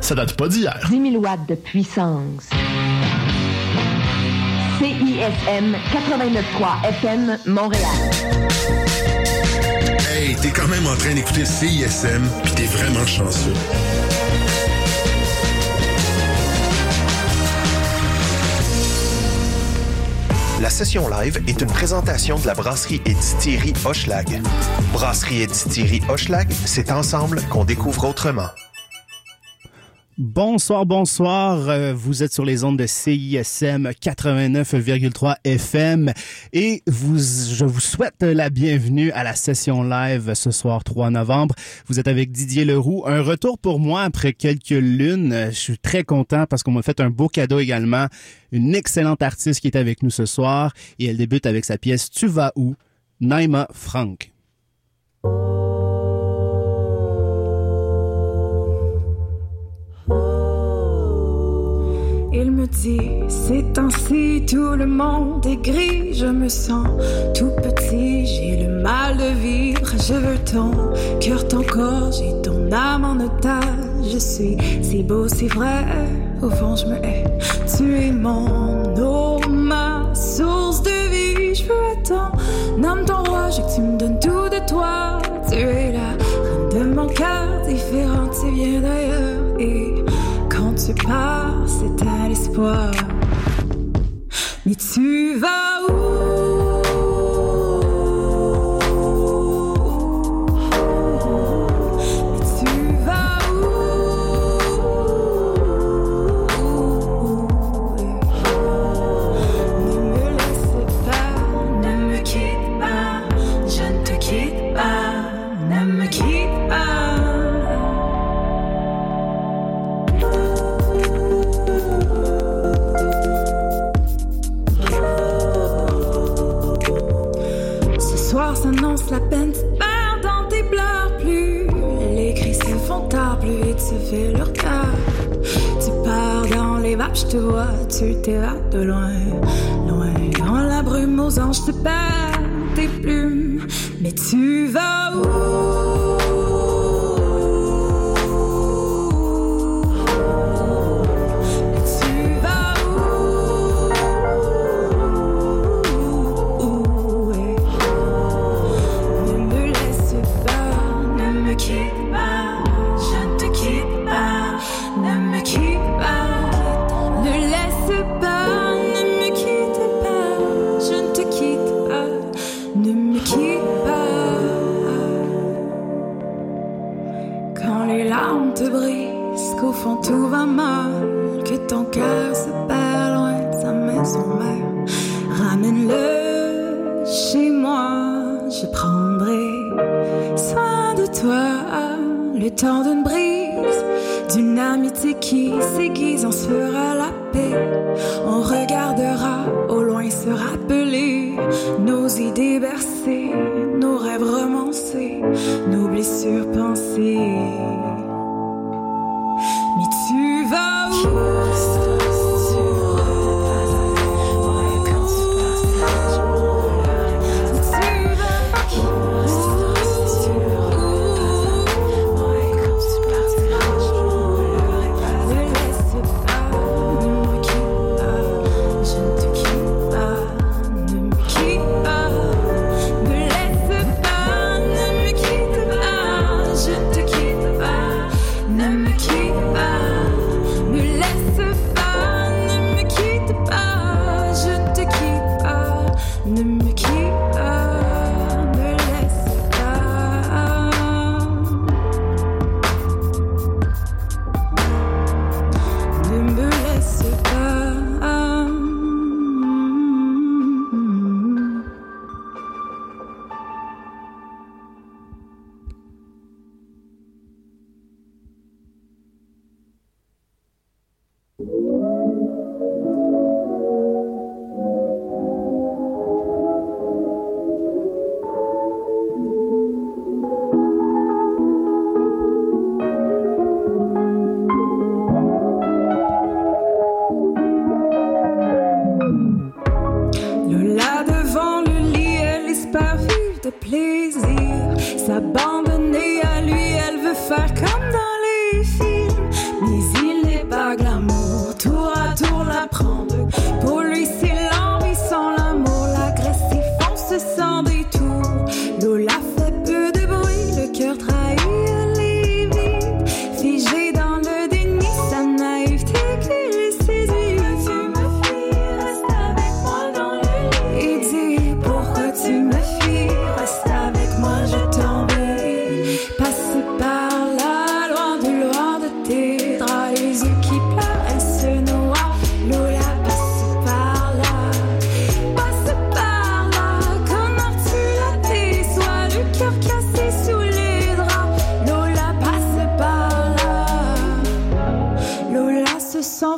ça date pas d'hier. 10 000 watts de puissance. CISM 89.3 FM Montréal. Hey, t'es quand même en train d'écouter CISM, puis t'es vraiment chanceux. La session live est une présentation de la brasserie et distillerie Hochelag. Brasserie et distillerie Hochelag, c'est ensemble qu'on découvre autrement. Bonsoir, bonsoir. Euh, vous êtes sur les ondes de CISM 89,3 FM et vous, je vous souhaite la bienvenue à la session live ce soir 3 novembre. Vous êtes avec Didier Leroux. Un retour pour moi après quelques lunes. Je suis très content parce qu'on m'a fait un beau cadeau également. Une excellente artiste qui est avec nous ce soir et elle débute avec sa pièce Tu vas où? Naima Frank. Il me dit, c'est ainsi, tout le monde est gris, je me sens tout petit, j'ai le mal de vivre, je veux ton cœur, ton corps, j'ai ton âme en otage, je suis si beau, si vrai, au fond je me hais, tu es mon eau, ma source de vie, je veux être ton âme, ton roi, je que tu me donnes tout de toi, tu es la reine de mon cœur, différente, tu viens d'ailleurs, et quand tu pars, Mais tu vas où? Te vois, tu t'évades de loin, loin. Dans la brume aux anges, te perds tes plumes. Mais tu vas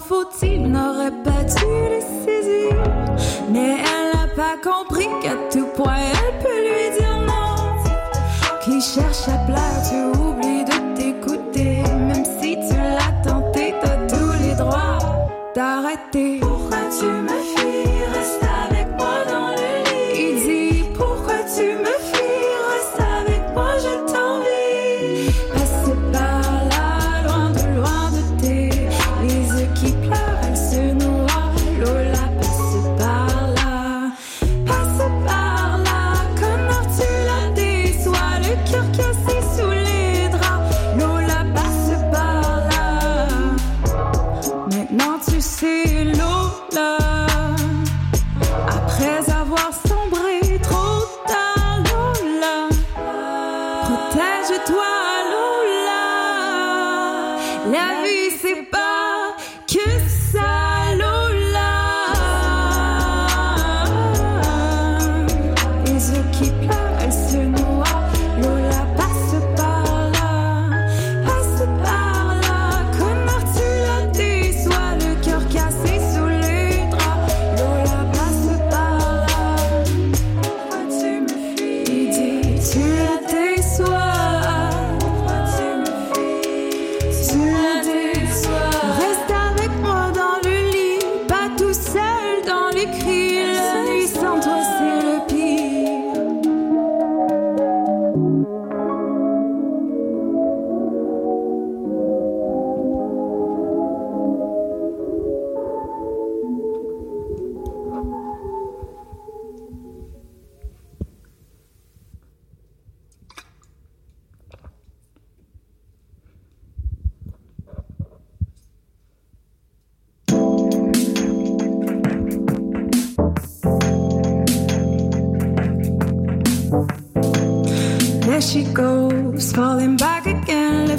faut-il n'aurait pas dû les saisir. Mais elle n'a pas compris qu'à tout point elle peut lui dire non. Qui cherche à plaire, tu oublies de t'écouter. Même si tu l'as tenté, t'as tous les droits d'arrêter.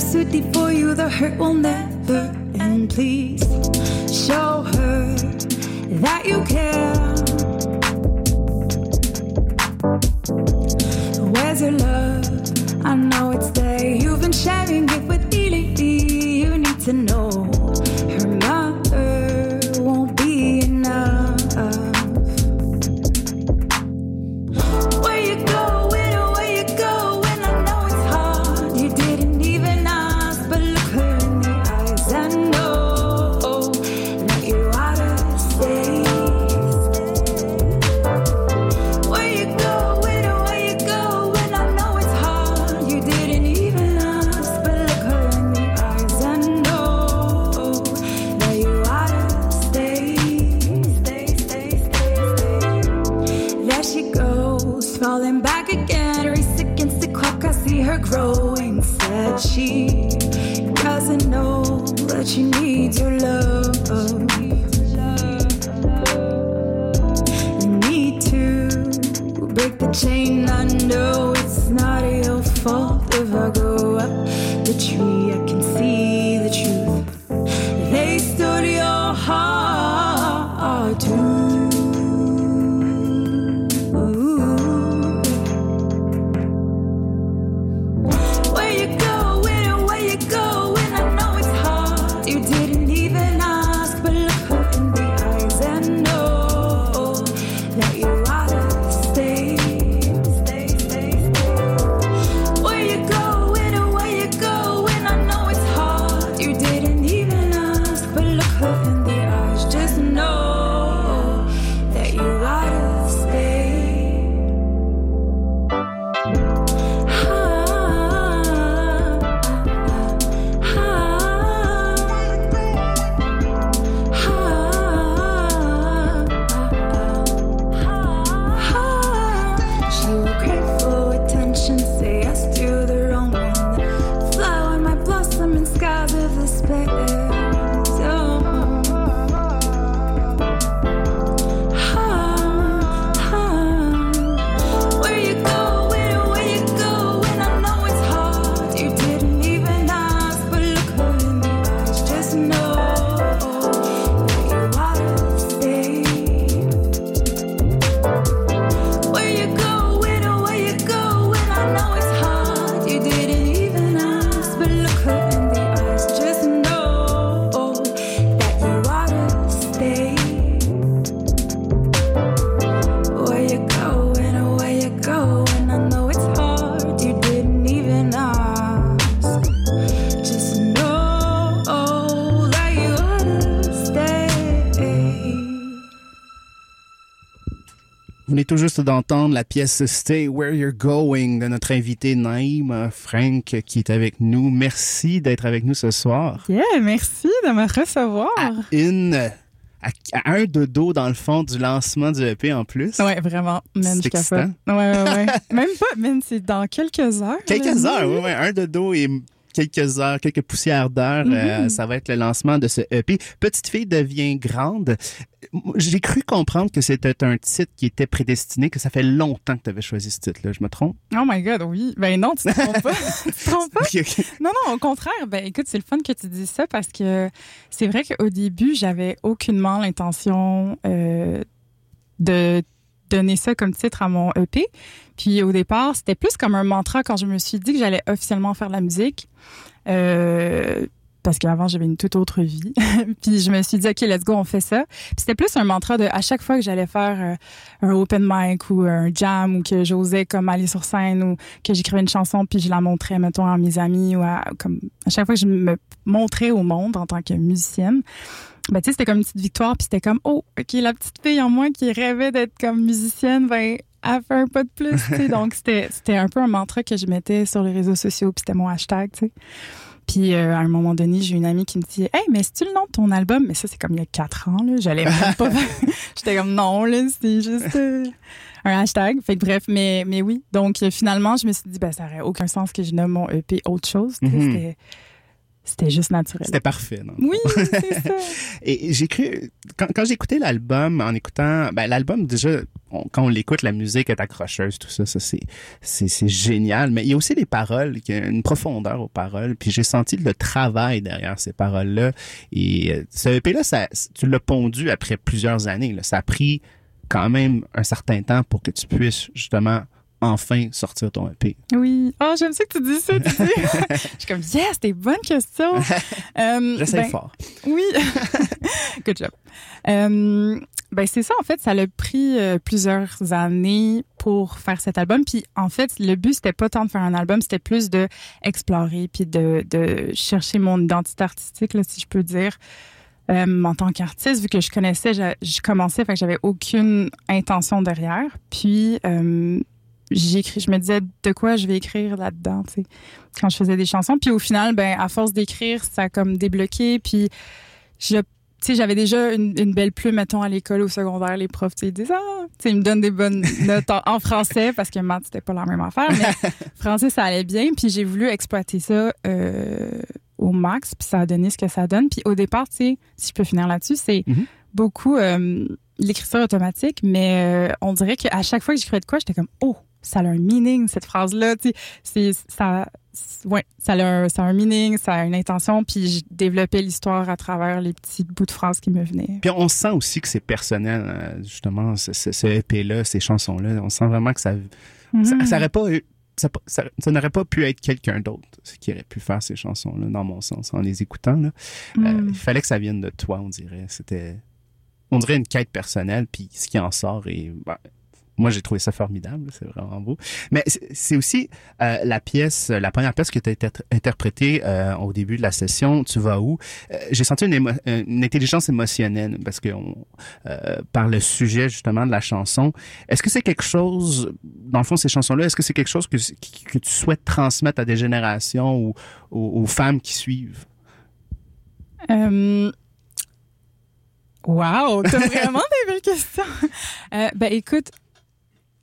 sweet for you, the hurt will never end. Please juste d'entendre la pièce Stay Where You're Going de notre invité Naïm Frank qui est avec nous. Merci d'être avec nous ce soir. Yeah, merci de me recevoir. À une, à, à un dodo dans le fond du lancement du EP en plus. Ouais, vraiment. Man, C'est excitant. Ouais, ouais, ouais. Même pas, man, c'est dans quelques heures. Quelques heures, oui, oui. Un dodo et quelques heures, quelques poussières d'heures, euh, ça va être le lancement de ce EP. Petite fille devient grande. J'ai cru comprendre que c'était un titre qui était prédestiné, que ça fait longtemps que tu avais choisi ce titre-là. Je me trompe? Oh my god, oui. Ben non, tu te trompes pas. tu te trompes pas? Non, non, au contraire. Ben écoute, c'est le fun que tu dis ça parce que c'est vrai qu'au début, j'avais aucunement l'intention euh, de donner ça comme titre à mon EP. Puis au départ, c'était plus comme un mantra quand je me suis dit que j'allais officiellement faire de la musique. Euh, parce qu'avant, j'avais une toute autre vie. puis je me suis dit, OK, let's go, on fait ça. Puis c'était plus un mantra de, à chaque fois que j'allais faire euh, un open mic ou un jam ou que j'osais comme aller sur scène ou que j'écrivais une chanson puis je la montrais, mettons, à mes amis ou comme, à chaque fois que je me montrais au monde en tant que musicienne, ben, tu sais, c'était comme une petite victoire puis c'était comme, oh, OK, la petite fille en moi qui rêvait d'être comme musicienne, ben, elle fait un pas de plus, tu sais. Donc, c'était, un peu un mantra que je mettais sur les réseaux sociaux puis c'était mon hashtag, tu sais. Puis euh, à un moment donné, j'ai une amie qui me dit Hey, mais c'est-tu le nom de ton album? Mais ça, c'est comme il y a quatre ans, là. J'allais même pas. J'étais comme non, là, c'est juste euh, un hashtag. Fait que bref, mais, mais oui. Donc euh, finalement, je me suis dit, ben, ça aurait aucun sens que je nomme mon EP autre chose. tu sais. C'était- juste naturel. C'était parfait, non? Oui, c'est ça. Et j'ai cru, quand, quand j'ai écouté l'album, en écoutant, ben, l'album, déjà, on- quand on l'écoute, la musique est accrocheuse, tout ça, ça, c'est, c'est, c'est génial. Mais il y a aussi les paroles, il y a une profondeur aux paroles. Puis j'ai senti le travail derrière ces paroles-là. Et euh, ce EP-là, ça, tu l'as pondu après plusieurs années, là. Ça a pris quand même un certain temps pour que tu puisses, justement, enfin sortir ton EP. Oui. Oh, j'aime ça que tu dis ça. Tu dis. je suis comme, yes, c'était une bonne question. Euh, J'essaie ben, fort. Oui. Good job. Euh, ben c'est ça en fait, ça l'a pris euh, plusieurs années pour faire cet album puis en fait, le but c'était pas tant de faire un album, c'était plus de explorer puis de, de chercher mon identité artistique là si je peux dire. Euh, en tant qu'artiste, vu que je connaissais, je, je commençais, fait que j'avais aucune intention derrière. Puis euh, j'écris, je me disais de quoi je vais écrire là-dedans, tu sais, quand je faisais des chansons. Puis au final, ben à force d'écrire, ça a comme débloqué. Puis je tu sais, j'avais déjà une, une belle plume, mettons, à l'école, au secondaire, les profs, tu sais, ils disent, ah, tu ils me donnent des bonnes notes en, en français, parce que maths, c'était pas la même affaire, mais français, ça allait bien, puis j'ai voulu exploiter ça euh, au max, puis ça a donné ce que ça donne. Puis au départ, tu sais, si je peux finir là-dessus, c'est Mhm. beaucoup euh, l'écriture automatique, mais euh, on dirait qu'à chaque fois que j'écrivais de quoi, j'étais comme, oh, ça a un meaning, cette phrase-là, tu sais, c'est, ça, ouais, ça a, un, ça a un meaning, ça a une intention, puis je développais l'histoire à travers les petits bouts de phrases qui me venaient. Puis on sent aussi que c'est personnel, euh, justement, ce, ce, EP-là, ces chansons-là. On sent vraiment que ça, Mhm. ça aurait pas eu- ça, ça- ça n'aurait pas pu être quelqu'un d'autre qui aurait pu faire ces chansons-là, dans mon sens, en les écoutant. Là. Euh, Mhm. il fallait que ça vienne de toi, on dirait. C'était, on dirait une quête personnelle, puis ce qui en sort est, ben, moi j'ai trouvé ça formidable, c'est vraiment beau. Mais c'est- aussi euh, la pièce, la première pièce que tu as interprétée euh, au début de la session, Tu vas où? Euh, J'ai senti une, émo- une intelligence émotionnelle parce que on, euh, par le sujet justement de la chanson. Est-ce que c'est quelque chose, dans le fond, ces chansons-là, est-ce que c'est quelque chose que, tu souhaites transmettre à des générations ou aux, aux femmes qui suivent? Euh, Wow, t'as vraiment des belles questions. Euh, ben écoute,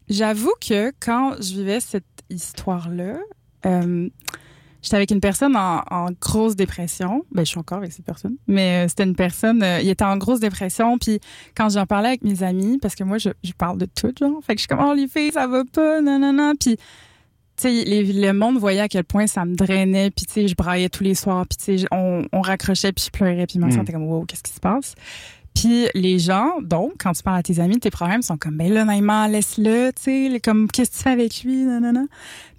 j'avoue que quand je vivais cette histoire-là, euh, j'étais avec une personne en, en grosse dépression. Ben je suis encore avec cette personne, mais euh, c'était une personne, euh, il était en grosse dépression. Puis quand j'en parlais avec mes amis, parce que moi je, je parle de tout, genre, fait que je suis comme oh les filles ça va pas, non. Puis tu sais, le monde voyait à quel point ça me drainait, puis tu sais, je braillais tous les soirs, puis tu sais, on, on raccrochait, puis je pleurais, puis je me Mm. sentais comme wow, qu'est-ce qui se passe? Puis les gens, donc, quand tu parles à tes amis tes problèmes, sont comme ben là, Naïma, laisse-le, tu sais, comme qu'est-ce que tu fais avec lui, non.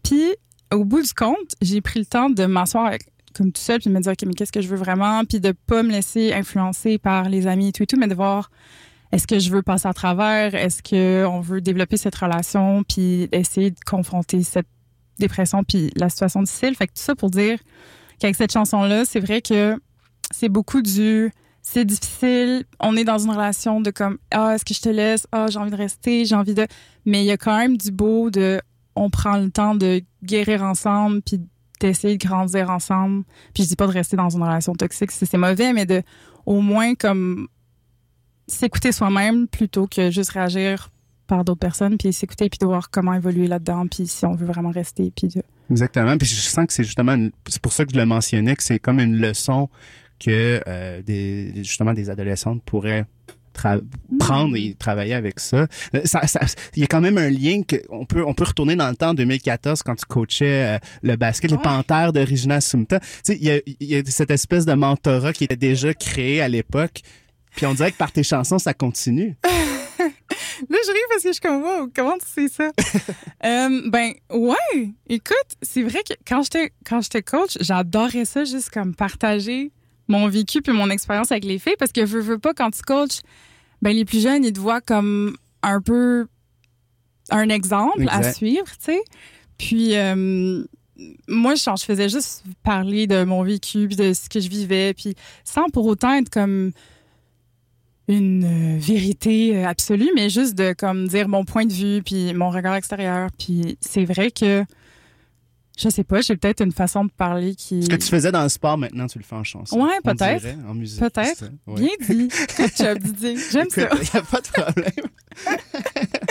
Puis au bout du compte, j'ai pris le temps de m'asseoir comme tout seul puis de me dire ok mais qu'est-ce que je veux vraiment? Puis de pas me laisser influencer par les amis et tout et tout mais de voir est-ce que je veux passer à travers? Est-ce que on veut développer cette relation? Puis essayer de confronter cette dépression puis la situation difficile. Fait que tout ça pour dire qu'avec cette chanson-là, c'est vrai que c'est beaucoup du c'est difficile. On est dans une relation de comme ah est-ce que je te laisse? Ah j'ai envie de rester j'ai envie de mais il y a quand même du beau de on prend le temps de guérir ensemble puis d'essayer de grandir ensemble. Puis je dis pas de rester dans une relation toxique si c'est mauvais mais de au moins comme s'écouter soi-même plutôt que juste réagir par d'autres personnes puis s'écouter puis de voir comment évoluer là-dedans puis si on veut vraiment rester puis Exactement. Puis je sens que c'est justement, c'est pour ça que je le mentionnais, que c'est comme une leçon que euh, des, justement des adolescentes pourraient tra- prendre et travailler avec ça. Euh, ça, ça- Il y a quand même un lien que on peut on peut retourner dans le temps 2014 quand tu coachais euh, le basket, les Ouais. Panthères de Regina Sumta. Tu sais, il y a, il y a cette espèce de mentorat qui était déjà créé à l'époque. Puis on dirait que par tes chansons, ça continue. Là, je ris parce que je suis comme, wow, comment tu sais ça? Euh, ben, ouais. Écoute, c'est vrai que quand j'étais, quand j'étais coach, j'adorais ça, juste comme partager mon vécu puis mon expérience avec les filles parce que veux, veux pas, quand tu coaches, ben, les plus jeunes, ils te voient comme un peu un exemple à suivre, tu sais. Puis, euh, moi, je faisais juste parler de mon vécu puis de ce que je vivais puis sans pour autant être comme une euh, vérité euh, absolue, mais juste de comme dire mon point de vue puis mon regard extérieur. Puis c'est vrai que je sais pas, j'ai peut-être une façon de parler qui Ce que tu faisais dans le sport, maintenant, tu le fais en chanson. Ouais, peut-être. En musique. Peut-être. Ouais. bien dit. J'aime ça. Il n'y a pas de problème.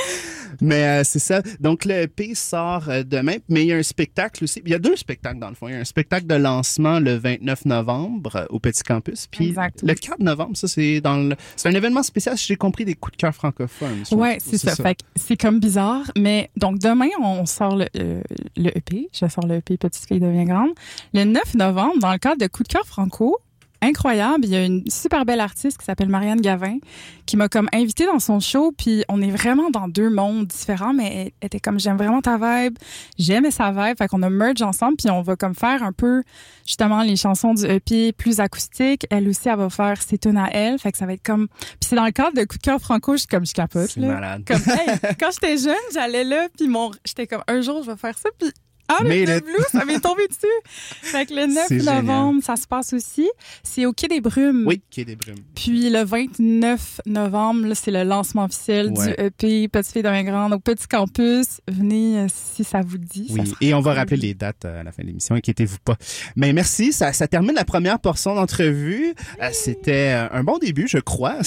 mais euh, c'est ça. Donc, le EP sort euh, demain, mais il y a un spectacle aussi. Il y a deux spectacles, dans le fond. Il y a un spectacle de lancement le 29 novembre euh, au Petit Campus. Puis Exact. le 4 novembre, ça, c'est dans le... C'est un événement spécial, si j'ai compris, des coups de cœur francophones. Ouais, c'est ça. Fait que c'est comme bizarre, mais donc demain on sort le, euh, le EP, je sors le EP Petite fille devient grande. Le 9 novembre, dans le cadre de Coup de cœur franco, incroyable, il y a une super belle artiste qui s'appelle Marianne Gavin qui m'a comme invitée dans son show, puis on est vraiment dans deux mondes différents, mais elle était comme j'aime vraiment ta vibe, j'aime sa vibe, fait qu'on a merge ensemble, puis on va comme faire un peu justement les chansons du EP plus acoustiques. Elle aussi, elle va faire ses tunes à elle, fait que ça va être comme, puis c'est dans le cadre de Coup de cœur franco, je suis comme je capote C'est là. malade. Comme, hey, quand j'étais jeune, j'allais là, puis mon, j'étais comme, un jour, je vais faire ça, puis ah, le Mais le- blue, ça m'est tombé dessus. Fait que le 9 C'est novembre, ça se passe aussi. C'est au Quai des Brumes. Oui, est des brumes. Puis le 29 novembre, c'est le lancement officiel Ouais. du EP Petite Fille d'un Grande au Petit Campus. Venez euh, si ça vous dit. Oui, et on va rappeler les dates euh, à la fin de l'émission, inquiétez-vous pas. Mais merci, ça, ça termine la première portion d'entrevue. Euh, C'était un bon début, je crois.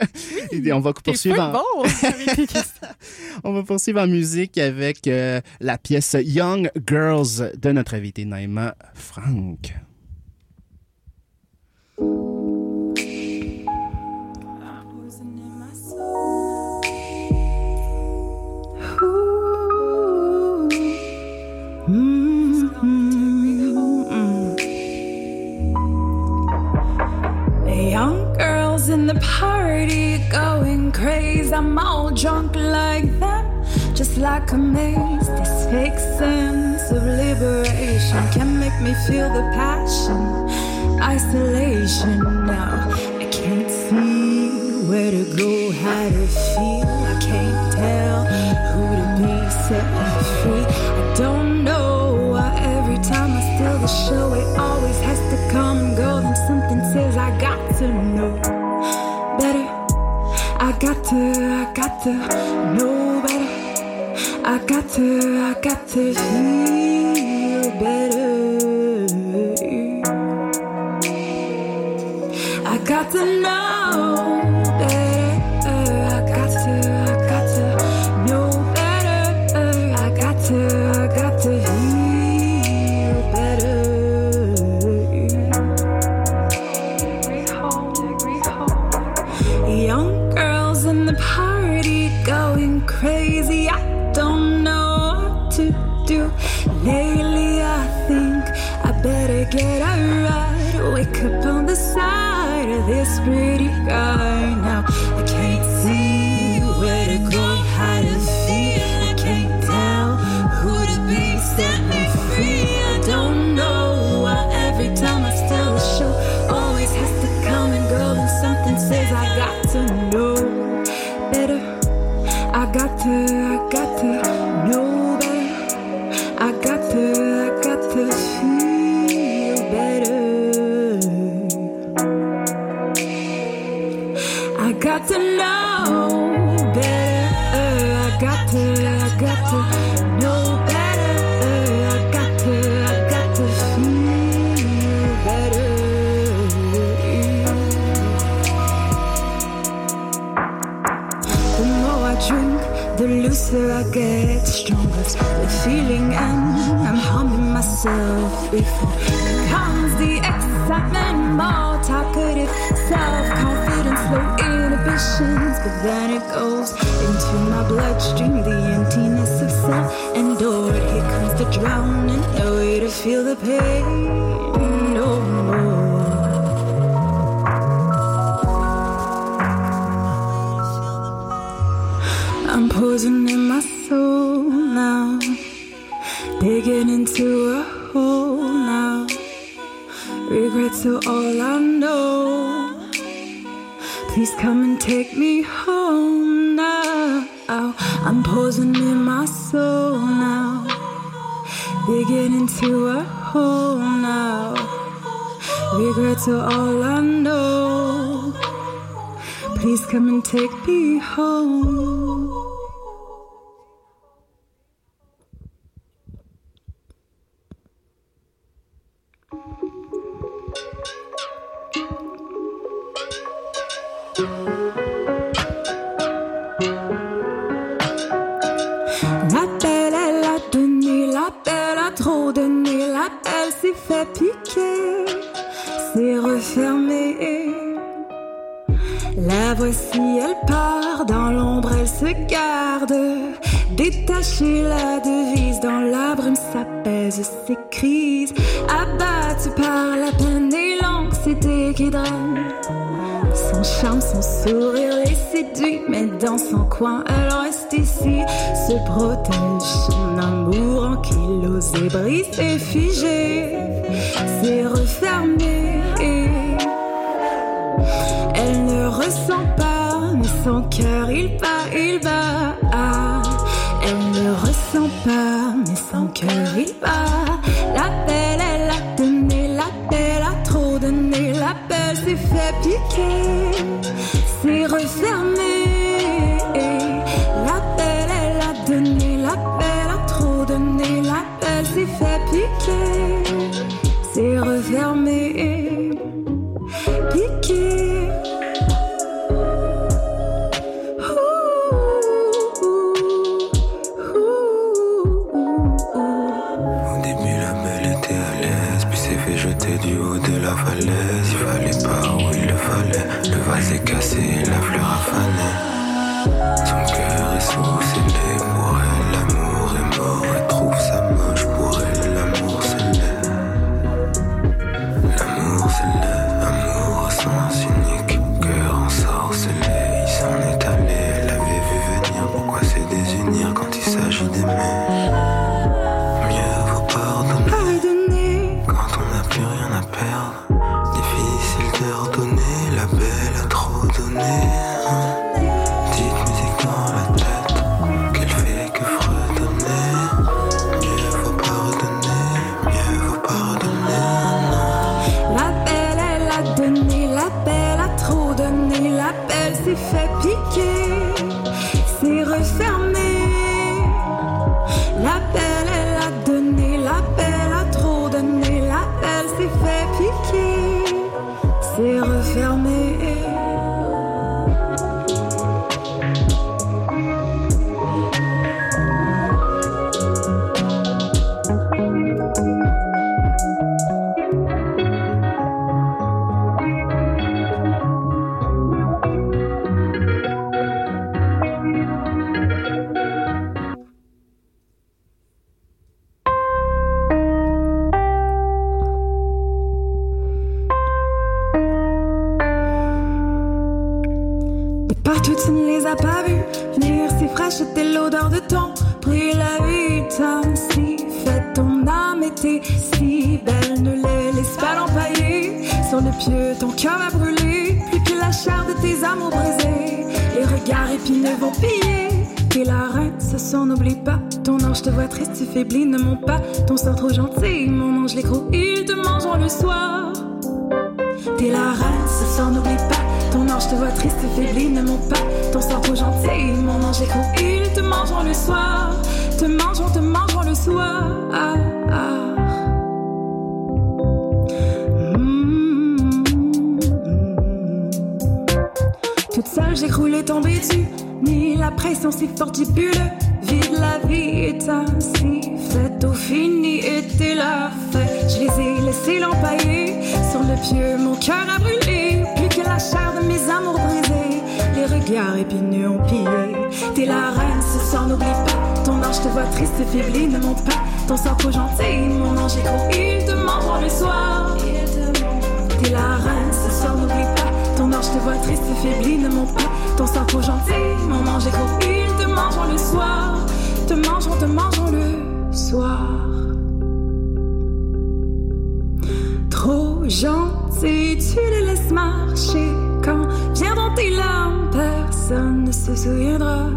Et on va poursuivre en, bon on va poursuivre en musique avec euh, la pièce Young Girls de notre invité Naïma Frank. Young girls in the party going crazy. I'm all drunk like them, just like a maze. Fake sense of liberation can make me feel the passion, isolation. Now I can't see where to go, how to feel. I can't tell who to be, set me free. I don't know why every time I steal the show, it always has to come and go. Then something says I got to know better. I got to, I got to know better. I got to, I got to feel better. I got to know I got to, I got to know better. I got to, I got to feel better. I got to know better. I got to, before comes the excitement, more talkative, self-confidence, low inhibitions, but then it goes into my bloodstream, the emptiness of self endured. Here comes the drowning, no way to feel the pain no more. Take me home now. I'm poisoning my soul now, digging into a hole now. Regrets are all I know. Please come and take me home. C'est refermé. La voici, elle part dans l'ombre, elle se garde. Détachée la devise, dans la brume s'apaise ses crises. Abattue par la peine et l'anxiété qui draine. Son charme, son sourire les séduit, mais dans son coin, elle reste ici. Se protège, son amour en kilos et brisé, figé. C'est refermé. Ressent pas, mais son cœur il bat, il bat. Elle ne ressent pas, mais son cœur il bat. La belle, elle a donné, la belle a trop donné, la belle s'est fait piquer, c'est refermé. La belle, elle a donné, la belle a trop donné, la belle s'est fait piquer, c'est refermé. Pillé. T'es la reine, ce soir, n'oublie pas. Ton ange te voit triste, faibli, ne monte pas. Ton sang trop gentil, mon ange est gros, il te mangeront le soir. T'es la reine, ce soir, n'oublie pas. Ton ange te voit triste, faibli, ne monte pas. Ton sang trop gentil, mon ange est gros, il te mangeront le soir. Te mangeront, te mangeront le soir. Trop gentil, tu les laisses marcher. Quand viendront tes larmes, personne ne se souviendra.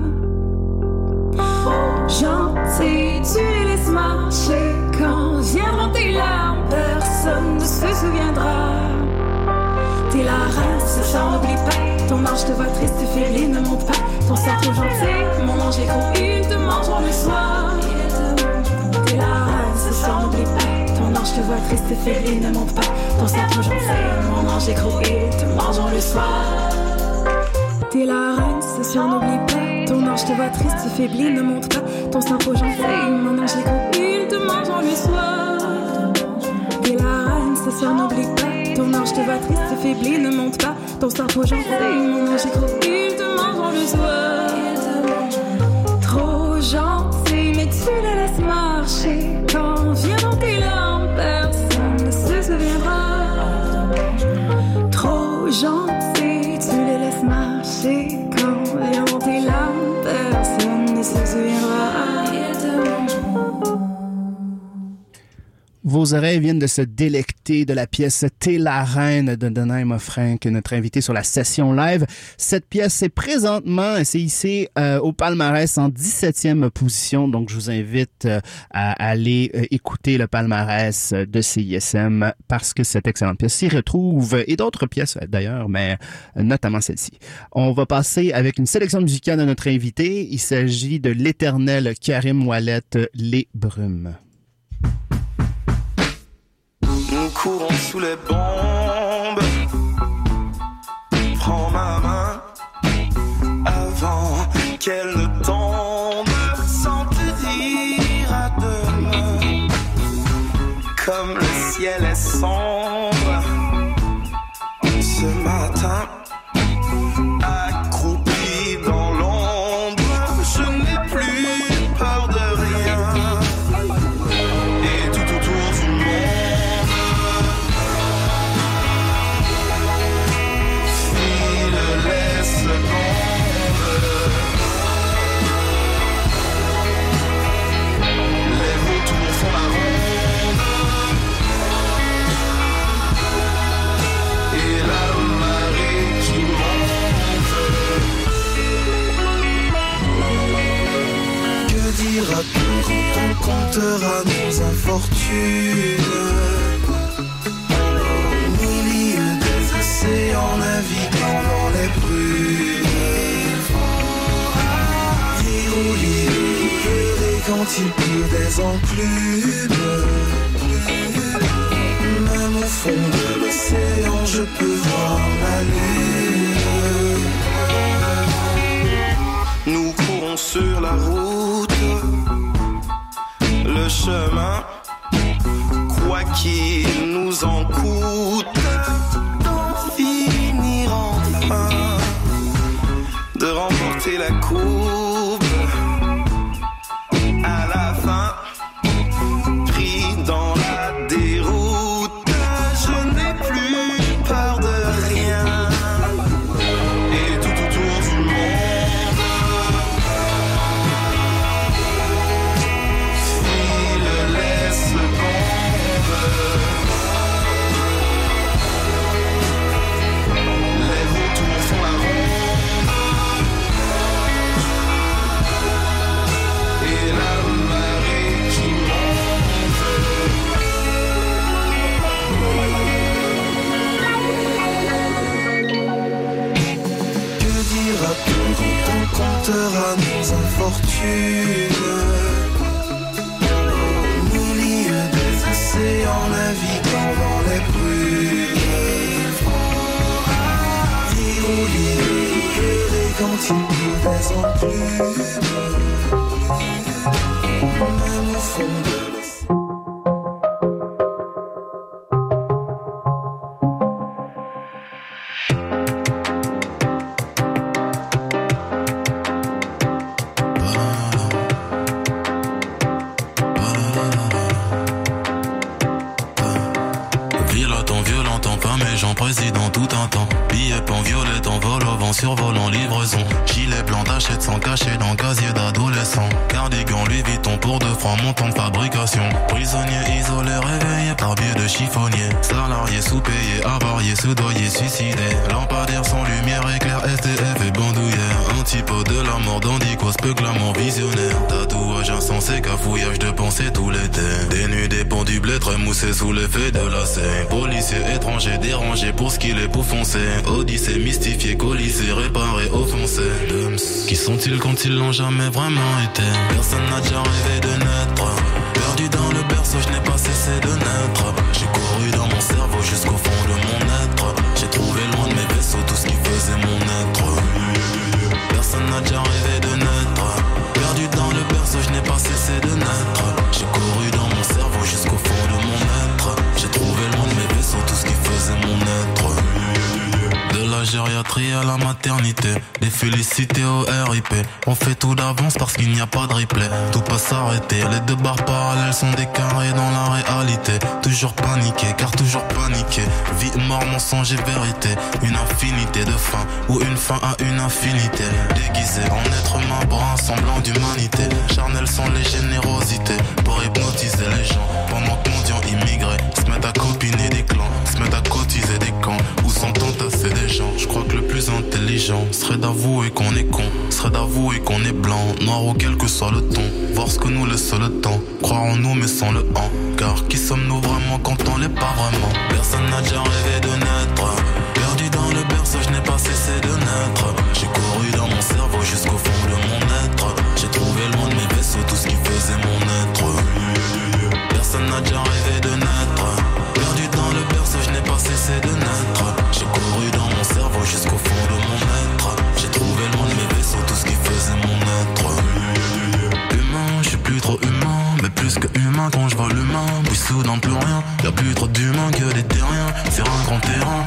Gentil, tu les laisses marcher. Quand viendront tes larmes, personne ne se souviendra. T'es la reine, ce soir n'oublie pas. Ton ange te voit triste, faibli, ne monte pas. Ton trop gentil, mon ange est gros, il te mangeront le soir. T'es la reine, ce soir n'oublie pas. Ton ange te voit triste, faibli, ne monte pas. Ton sang trop gentil, mon ange est gros, il te mangeront le soir. T'es la reine, ce soir n'oublie pas. Ton ange te voit triste, faibli, ne monte pas. Ton sang trop gentil, mon ange est gros, il te mangeront le soir. T'es la reine, ce soir n'oublie pas. Ton ange te voit triste, faibli, ne monte pas. Ton sang trop gentil, mon ange est gros, il te mangeront le soir. Trop gentil, mais tu les laisses marcher. Vos oreilles viennent de se délecter de la pièce T'es la reine de Denaima Frank, notre invité sur la session live. Cette pièce est présentement, c'est ici euh, au palmarès en 17e position, donc je vous invite euh, à aller euh, écouter le palmarès de CISM parce que cette excellente pièce s'y retrouve et d'autres pièces d'ailleurs, mais notamment celle-ci. On va passer avec une sélection musicale de notre invité. Il s'agit de l'éternel Karim Wallet, Les Brumes. Courons sous les bombes. On comptera nos infortunes. Au milieu des océans naviguant dans les brumes. Rire ou lire, pleurer quand il pleut des enclumes. Même au fond de l'océan je peux voir la lune. Nous courons sur la route le chemin, quoi qu'il nous en coûte, d'en finir enfin, de remporter la coupe pleut des enclumes. Sous l'effet de la scène. Policier étranger, dérangé pour ce qu'il est pour foncer. Odyssée, mystifié, colisé, réparé, offensé. Qui sont-ils quand ils l'ont jamais vraiment été? Personne n'a déjà rêvé de naître. Perdu dans le berceau, je n'ai pas cessé de naître. J'ai couru dans mon cerveau jusqu'au fond de mon être. J'ai trouvé loin de mes vaisseaux tout ce qui faisait mon être. Personne n'a déjà rêvé de naître. Perdu dans le berceau, je n'ai pas cessé de naître. J'ai couru dans mon cerveau jusqu'au fond tout ce qui faisait mon être. De la gériatrie à la maternité, des félicités au RIP. On fait tout d'avance parce qu'il n'y a pas de replay. Tout peut s'arrêter, les deux barres parallèles sont des carrés dans la réalité. Toujours paniqué, car toujours paniqué. Vie, mort, mensonge et vérité. Une infinité de fins, ou une fin à une infinité. Déguisé en être humain, brin semblant d'humanité. Charnel sont les générosités pour hypnotiser les gens. Pendant que mendiants immigrés entassés des gens. Je crois que le plus intelligent serait d'avouer qu'on est con, serait d'avouer qu'on est blanc, noir ou quel que soit le ton. Voir ce que nous laisse le temps, croire en nous mais sans le en. Car qui sommes-nous vraiment quand on l'est pas vraiment? Personne n'a déjà rêvé de naître. Perdu dans le berceau, je n'ai pas cessé de naître. J'ai couru dans mon cerveau jusqu'au fond de mon être. J'ai trouvé loin de mes vaisseaux tout ce qui faisait mon être. Personne n'a déjà rêvé de naître. Quand je vois l'humain. Puis soudain plus rien, y a plus trop d'humains que des terriens. C'est un grand terrain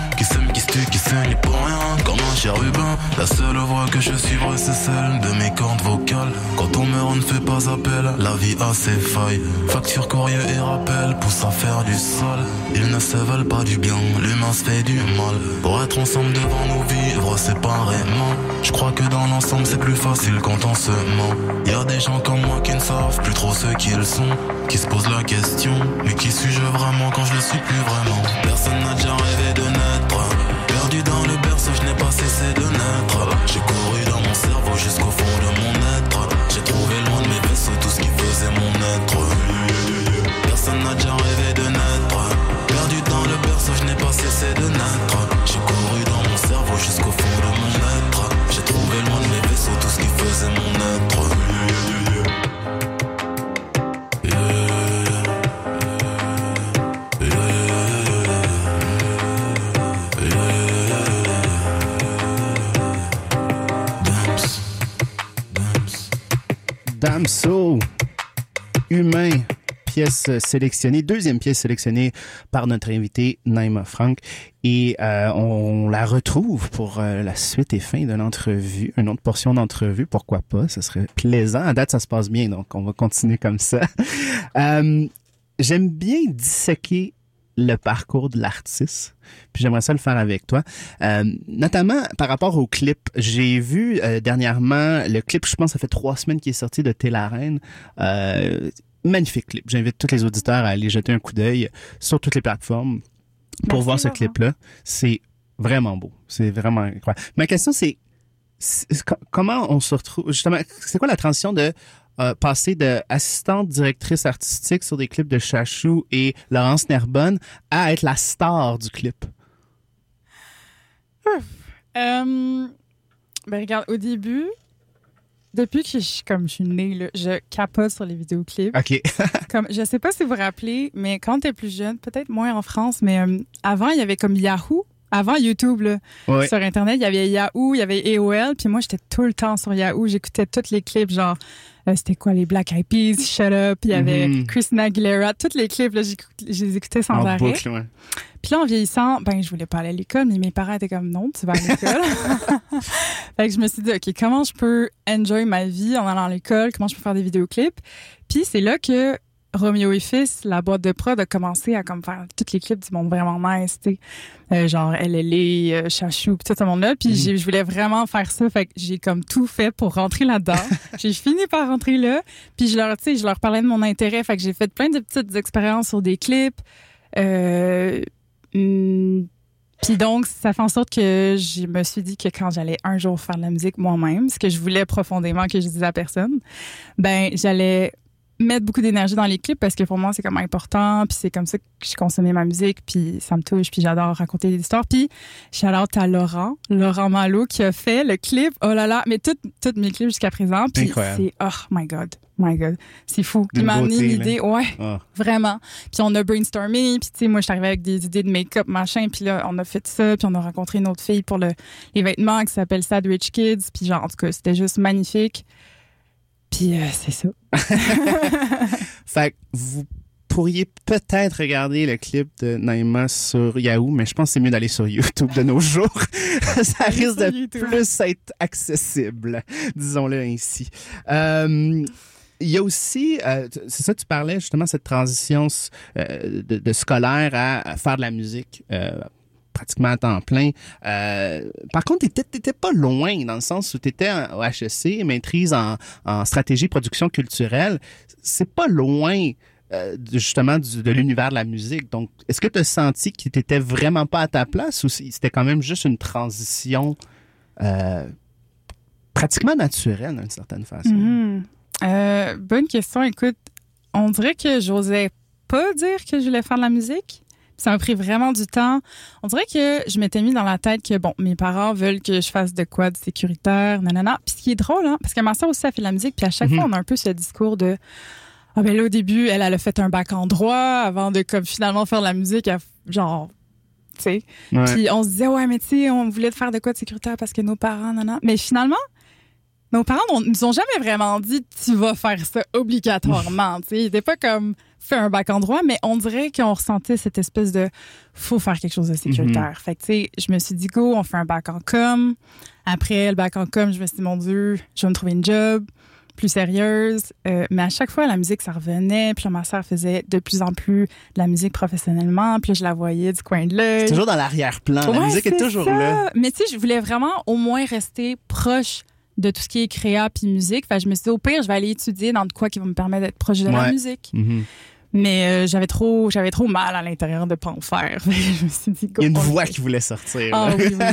se tue, qui saigne pour rien. Comme un chérubin, la seule voix que je suivrai c'est celle de mes cordes vocales. Quand on meurt, on ne fait pas appel, la vie a ses failles. Facture, courrier et rappel poussent à faire du sol. Ils ne se veulent pas du bien, l'humain se fait du mal. Pour être ensemble devant nous vivre séparément. Je crois que dans l'ensemble c'est plus facile quand on se ment. Y a des gens comme moi qui ne savent plus trop ce qu'ils sont. Qui se posent la question, mais qui suis-je vraiment quand je le suis plus vraiment? Personne n'a déjà rêvé de naître. N'ai pas cessé de naître. J'ai couru dans mon cerveau jusqu'au fond de mon être. J'ai trouvé loin de mes vaisseaux tout ce qui faisait mon être. Personne n'a déjà rêvé de naître. Perdu dans le berceau, je n'ai pas cessé de naître. J'ai couru dans mon cerveau jusqu'au fond de mon être. J'ai trouvé loin de mes vaisseaux tout ce qui faisait mon être. Damso, humain, pièce sélectionnée, deuxième pièce sélectionnée par notre invité Naima Frank. Et euh, on la retrouve pour euh, la suite et fin de l'entrevue, une autre portion d'entrevue, pourquoi pas, ce serait plaisant. À date, ça se passe bien, donc on va continuer comme ça. Euh, J'aime bien disséquer le parcours de l'artiste. Puis j'aimerais ça le faire avec toi. Euh, notamment par rapport au clip. J'ai vu euh, dernièrement le clip, je pense que ça fait trois semaines qu'il est sorti de Télarène. Euh, magnifique clip. J'invite tous les auditeurs à aller jeter un coup d'œil sur toutes les plateformes pour Merci, voir ce clip-là. C'est vraiment beau. C'est vraiment incroyable. Ma question, c'est c'est- co- comment on se retrouve justement c'est quoi la transition de euh, passer de assistante directrice artistique sur des clips de Chachou et Laurence Nerbonne à être la star du clip Euh, ben regarde, au début, depuis que je, comme je suis née, là, je capote sur les vidéoclips. OK. Comme, je sais pas si vous vous rappelez, mais quand t'es plus jeune, peut-être moins en France, mais euh, avant, il y avait comme Yahoo. Avant YouTube, là, Ouais. sur Internet, il y avait Yahoo, il y avait AOL, puis moi, j'étais tout le temps sur Yahoo. J'écoutais tous les clips, genre, euh, c'était quoi, les Black Eyed Peas, Shut Up, il y avait Mhm. Christina Aguilera, tous les clips, là, je les écoutais sans En arrêt. boucle, ouais. Puis là, en vieillissant, ben, je voulais pas aller à l'école, mais mes parents étaient comme, non, tu vas à l'école. fait que je me suis dit, OK, comment je peux enjoy ma vie en allant à l'école? Comment je peux faire des vidéoclips? Puis c'est là que Romeo et Fils, la boîte de prod, a commencé à comme faire les clips du monde vraiment nice, tu sais. Euh, genre LLA, euh, Chachou, tout ce monde-là. Puis j'ai- je voulais vraiment faire ça. Fait que j'ai comme tout fait pour rentrer là-dedans. j'ai fini par rentrer là. Puis je leur, tu sais, je leur parlais de mon intérêt. Fait que j'ai fait plein de petites expériences sur des clips. Euh, hum, puis donc, ça fait en sorte que je me suis dit que quand j'allais un jour faire de la musique moi-même, ce que je voulais profondément que je disais à personne, ben j'allais mettre beaucoup d'énergie dans les clips parce que pour moi c'est comme important puis c'est comme ça que je consommais ma musique puis ça me touche puis j'adore raconter des histoires puis out à Laurent Laurent Malo qui a fait le clip oh là là mais toutes toutes mes clips jusqu'à présent puis c'est oh my god my god c'est fou il m'a amené beauté, l'idée ouais Ah. Vraiment. Puis on a brainstormé, puis tu sais, moi, je suis arrivée avec des idées de make-up, machin, puis là, on a fait ça, puis on a rencontré une autre fille pour le, les vêtements qui s'appelle Sad Rich Kids, puis genre, en tout cas, c'était juste magnifique. Puis euh, c'est ça. Fait que vous pourriez peut-être regarder le clip de Naïma sur Yahoo, mais je pense que c'est mieux d'aller sur YouTube de nos jours. Ça risque de YouTube. plus être accessible, disons-le ainsi. Euh, il y a aussi, euh, c'est ça, tu parlais justement cette transition euh, de, de scolaire à, à faire de la musique. Pratiquement à temps plein. Euh, par contre, tu n'étais pas loin dans le sens où tu étais au HEC, maîtrise en, en stratégie production culturelle. C'est pas loin euh, justement de l'univers de la musique. Donc, est-ce que tu as senti que tu vraiment pas à ta place ou c'était quand même juste une transition euh, pratiquement naturelle d'une certaine façon? Mhm. Euh, bonne question. Écoute, on dirait que j'osais pas dire que je voulais faire de la musique. Ça m'a pris vraiment du temps. On dirait que je m'étais mis dans la tête que, bon, mes parents veulent que je fasse de quoi de sécuritaire, nanana. Puis ce qui est drôle, hein, parce que ma soeur aussi a fait de la musique, puis à chaque Mhm. fois, on a un peu ce discours de Ah ben là, au début, elle, elle a fait un bac en droit avant de comme finalement faire de la musique, elle- genre, tu sais. Ouais. Puis on se disait, ouais, mais tu sais, on voulait faire de quoi de sécuritaire parce que nos parents, non, non. Mais finalement, nos parents on- nous ont jamais vraiment dit, tu vas faire ça obligatoirement. tu sais, ils étaient pas comme, fais un bac en droit, mais on dirait qu'on ressentait cette espèce de, faut faire quelque chose de sécuritaire. Fait que, tu sais, je me suis dit, go, on fait un bac en com. Après le bac en com, je me suis dit, mon Dieu, je vais me trouver une job plus sérieuse. Euh, mais à chaque fois, la musique, ça revenait. Puis là, ma sœur faisait de plus en plus de la musique professionnellement. Puis là, je la voyais du coin de l'œil. C'est toujours dans l'arrière-plan. la musique est toujours ça. là. Mais tu sais, je voulais vraiment au moins rester proche de tout ce qui est créa puis musique. Fait que je me suis dit, au pire, je vais aller étudier dans de quoi qui va me permettre d'être proche de la musique. Mhm. Mais euh, j'avais trop j'avais trop mal à l'intérieur de pas en faire. Je me suis dit, Il y a une voix fait. qui voulait sortir. Ah oui, oui,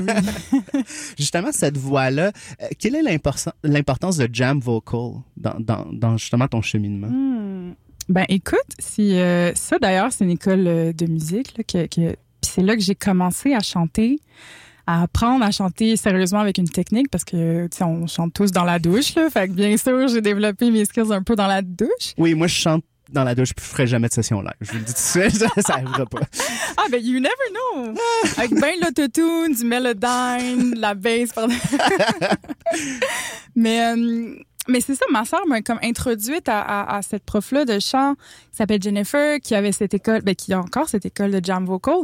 oui. Justement, cette voix-là, euh, quelle est l'importan- l'importance de jam vocal dans, dans, dans justement ton cheminement? Hmm. Ben écoute, si euh, ça d'ailleurs c'est une école de musique là, que, que puis c'est là que j'ai commencé à chanter, à apprendre à chanter sérieusement avec une technique parce que tu sais on chante tous dans la douche là, fait que bien sûr j'ai développé mes skills un peu dans la douche. Oui, moi, je chante dans la douche, puis je ferai jamais de session live. Je vous le dis tout de suite, ça arrivera pas. Ah ben you never know. avec ben l'autotune, du melodyne, la bass pardon. mais euh, mais c'est ça, ma sœur m'a comme introduite à, cette prof-là de chant qui s'appelle Jennifer, qui avait cette école, ben, qui a encore cette école de jam vocal.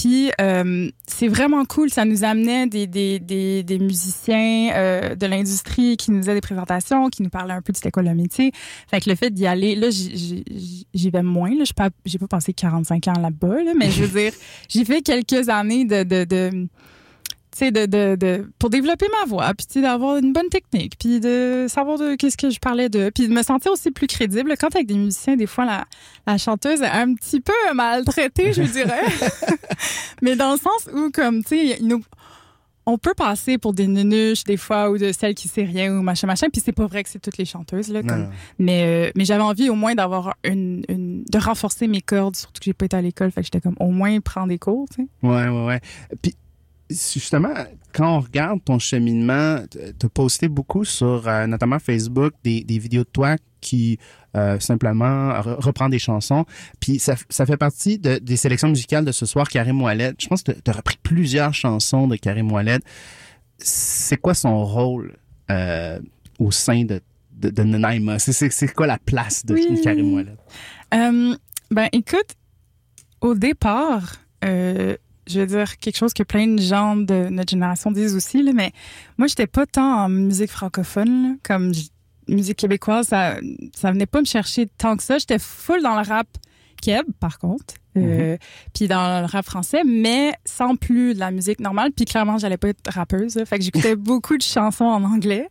Puis euh, c'est vraiment cool, ça nous amenait des, des, des, des musiciens euh, de l'industrie qui nous faisaient des présentations, qui nous parlaient un peu de c'était quoi le métier. Fait que le fait d'y aller, là j'y- vais moins, là, je pas, j'ai pas passé 45 ans là-bas, là, mais je veux dire, j'ai fait quelques années de, de, de, de, de, pour développer ma voix, puis d'avoir une bonne technique, puis de savoir de qu'est-ce que je parlais de, puis de me sentir aussi plus crédible. Quand avec des musiciens, des fois, la, la chanteuse est un petit peu maltraitée, je dirais. Mais dans le sens où, comme, tu sais, on peut passer pour des nunuches des fois ou de celles qui sait rien ou machin machin puis c'est pas vrai que c'est toutes les chanteuses là comme mais euh, mais j'avais envie au moins d'avoir une, une de renforcer mes cordes surtout que j'ai pas été à l'école fait que j'étais comme au moins prendre des cours tu sais Ouais, ouais, ouais. Puis, justement, quand on regarde ton cheminement, tu as posté beaucoup sur euh, notamment Facebook des, des vidéos de toi qui euh, simplement re- reprend des chansons. Puis ça, ça fait partie de- des sélections musicales de ce soir, Karim Ouellet. Je pense que tu as repris plusieurs chansons de Karim Ouellet. C'est quoi son rôle euh, au sein de, de, de Nanaima? C'est- C'est c'est quoi la place de Oui. Karim Ouellet? Euh, ben, écoute, au départ, euh, je veux dire quelque chose que plein de gens de notre génération disent aussi, là, mais moi, j'étais pas tant en musique francophone, là, comme musique québécoise, ça, ça venait pas me chercher tant que ça. J'étais full dans le rap keb, par contre, euh, puis dans le rap français, mais sans plus de la musique normale. Puis clairement, j'allais pas être rappeuse, là. fait que j'écoutais beaucoup de chansons en anglais.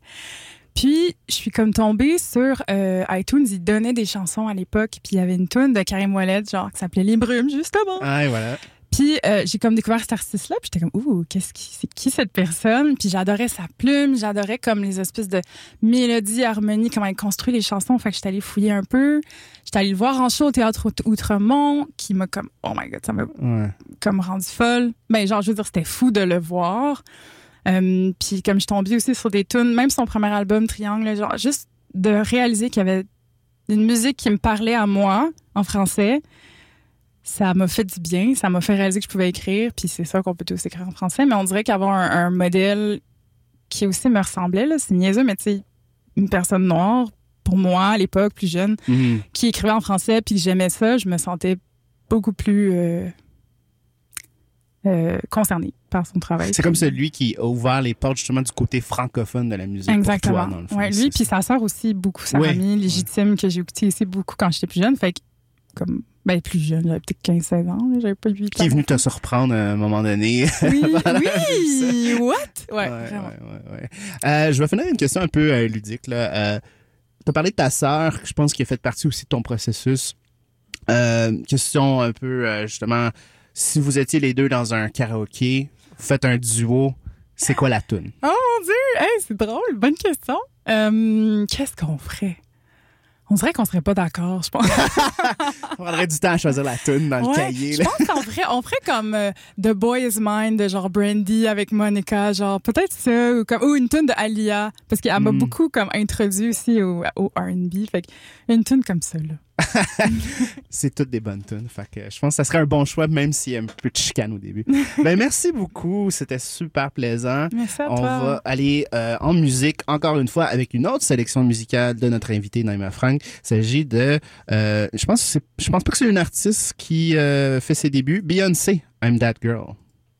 Puis, je suis comme tombée sur euh, iTunes. Ils donnaient des chansons à l'époque. Puis, il y avait une tune de Karim Ouellet, genre, qui s'appelait Les Brumes, justement. Ah, et voilà. Puis, euh, j'ai comme découvert cet artiste-là. Puis, j'étais comme, ouh, qu'est-ce qui, c'est qui cette personne? Puis, j'adorais sa plume. J'adorais comme les espèces de mélodies, harmonies, comment il construit les chansons. Fait que j'étais allée fouiller un peu. J'étais allée le voir en show au Théâtre Out- Outremont, qui m'a comme, oh my God, ça m'a Ouais. comme rendu folle. Ben, genre, je veux dire, c'était fou de le voir. Euh, puis comme je tombais aussi sur des tunes, même son premier album, Triangle, genre, juste de réaliser qu'il y avait une musique qui me parlait à moi, en français, ça m'a fait du bien. Ça m'a fait réaliser que je pouvais écrire. Puis c'est ça qu'on peut tous écrire en français. Mais on dirait qu'avoir un, un modèle qui aussi me ressemblait, c'est niaiseux, mais tu sais, une personne noire, pour moi, à l'époque, plus jeune, Mhm. qui écrivait en français puis que j'aimais ça, je me sentais beaucoup plus euh, euh, concernée par son travail. C'est comme celui qui a ouvert les portes justement du côté francophone de la musique. Exactement. Pour toi, dans le fond. ouais, lui puis ça. sa sœur aussi beaucoup sa Oui. famille légitime que j'ai écouté aussi beaucoup quand j'étais plus jeune, fait que comme ben plus jeune, j'avais peut-être 15 16 ans, j'avais pas 8 Qui est venu te surprendre à un moment donné. Oui, oui, what? Ouais, Ouais. Euh, je vais finir une question un peu euh, ludique. Là. Euh, tu as parlé de ta sœur, je pense qu'elle fait partie aussi de ton processus. Question un peu, justement, si vous étiez les deux dans un karaoké, vous faites un duo, c'est quoi la tune? Oh mon dieu, hey, c'est drôle, bonne question. Qu'est-ce qu'on ferait? On dirait qu'on serait pas d'accord, je pense. On prendrait du temps à choisir la tune dans le cahier. Je là. pense qu'on ferait, on ferait comme euh, The Boy Is Mine de genre Brandy avec Monica, genre peut-être ça, ou, comme, ou une tune de Alia, parce qu'elle m'a Mm. beaucoup comme introduit aussi au, au R&B, fait une tune comme ça, là. C'est toutes des bonnes tunes. Fait que je pense que ça serait un bon choix, même s'il y a un peu de chicane au début. ben, merci beaucoup. C'était super plaisant. Merci à On toi. va aller euh, en musique, encore une fois, avec une autre sélection musicale de notre invité, Naima Frank. Il s'agit de... euh, je pense que c'est- je pense pas que c'est une artiste qui euh, fait ses débuts. Beyoncé, I'm That Girl.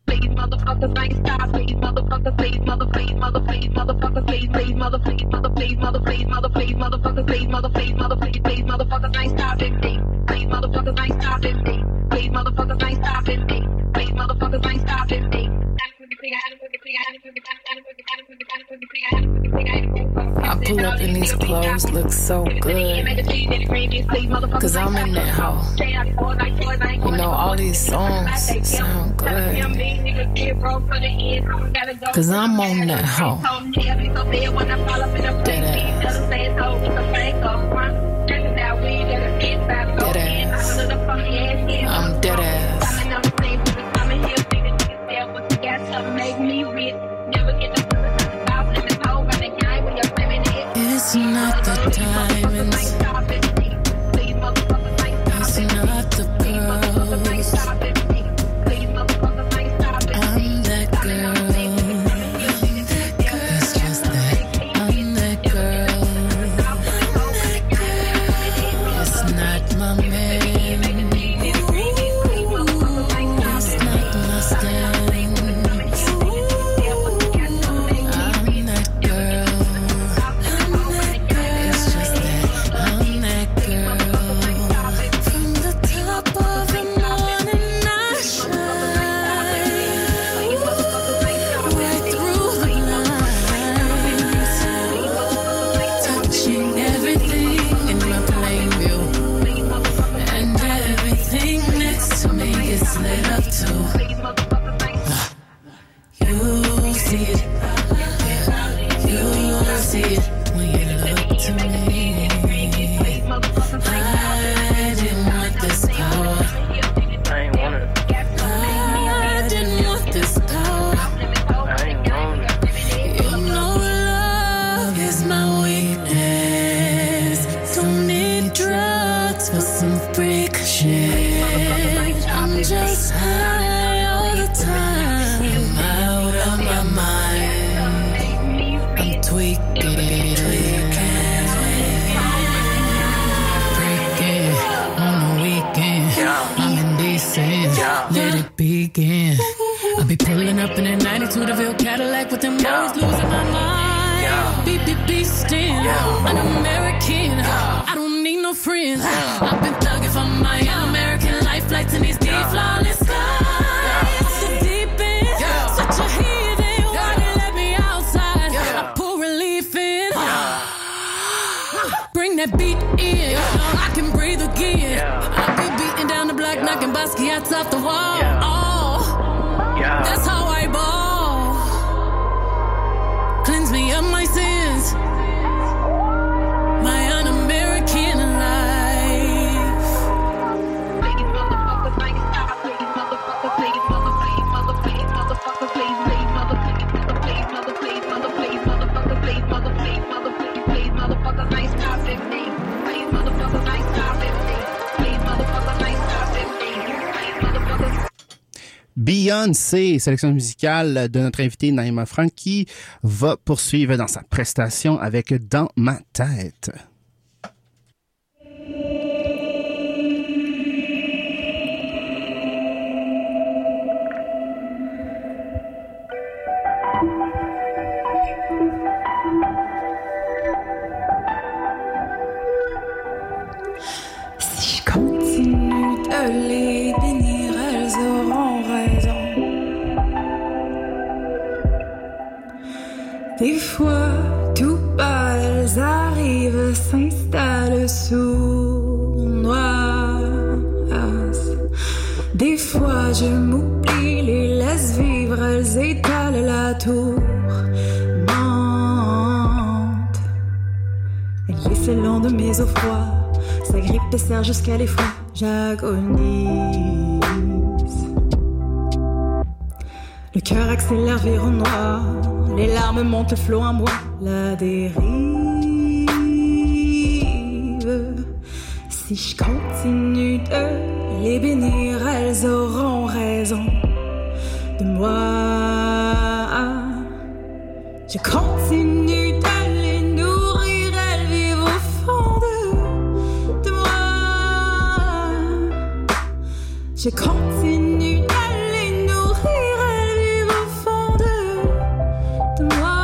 Please, motherfuckers, ain't stop. Please, motherfuckers, please, mother, please, mother, please, motherfuckers, please, please, mother, please, mother, please, mother, please, mother, please, motherfuckers, please, mother, please, mother, please, please, motherfuckers, ain't stopping me. Please, motherfuckers, ain't stopping me. Please, motherfuckers, ain't stopping me. Please, motherfuckers, ain't stopping me. I pull up in these clothes, look so good. Cause I'm in that hoe. You know, all these songs sound good. Cause I'm on that ass. Dead ass. I'm dead ass the. It's not the diamonds. Beyoncé, sélection musicale de notre invité Naïma Frank qui va poursuivre dans sa prestation avec Dans ma tête. Je m'oublie, les laisse vivre, elles étalent la tour. Elle glisse le long de mes os froids. Sa grippe dessert jusqu'à l'effroi. J'agonise. Le cœur accélère vers au noir. Les larmes montent flot en moi. La dérive. Si je continue de les bénir, elles auront raison de moi. Je continue de les nourrir, elles vivent au fond de, de moi. Je continue de les nourrir, elles vivent au fond de, de moi.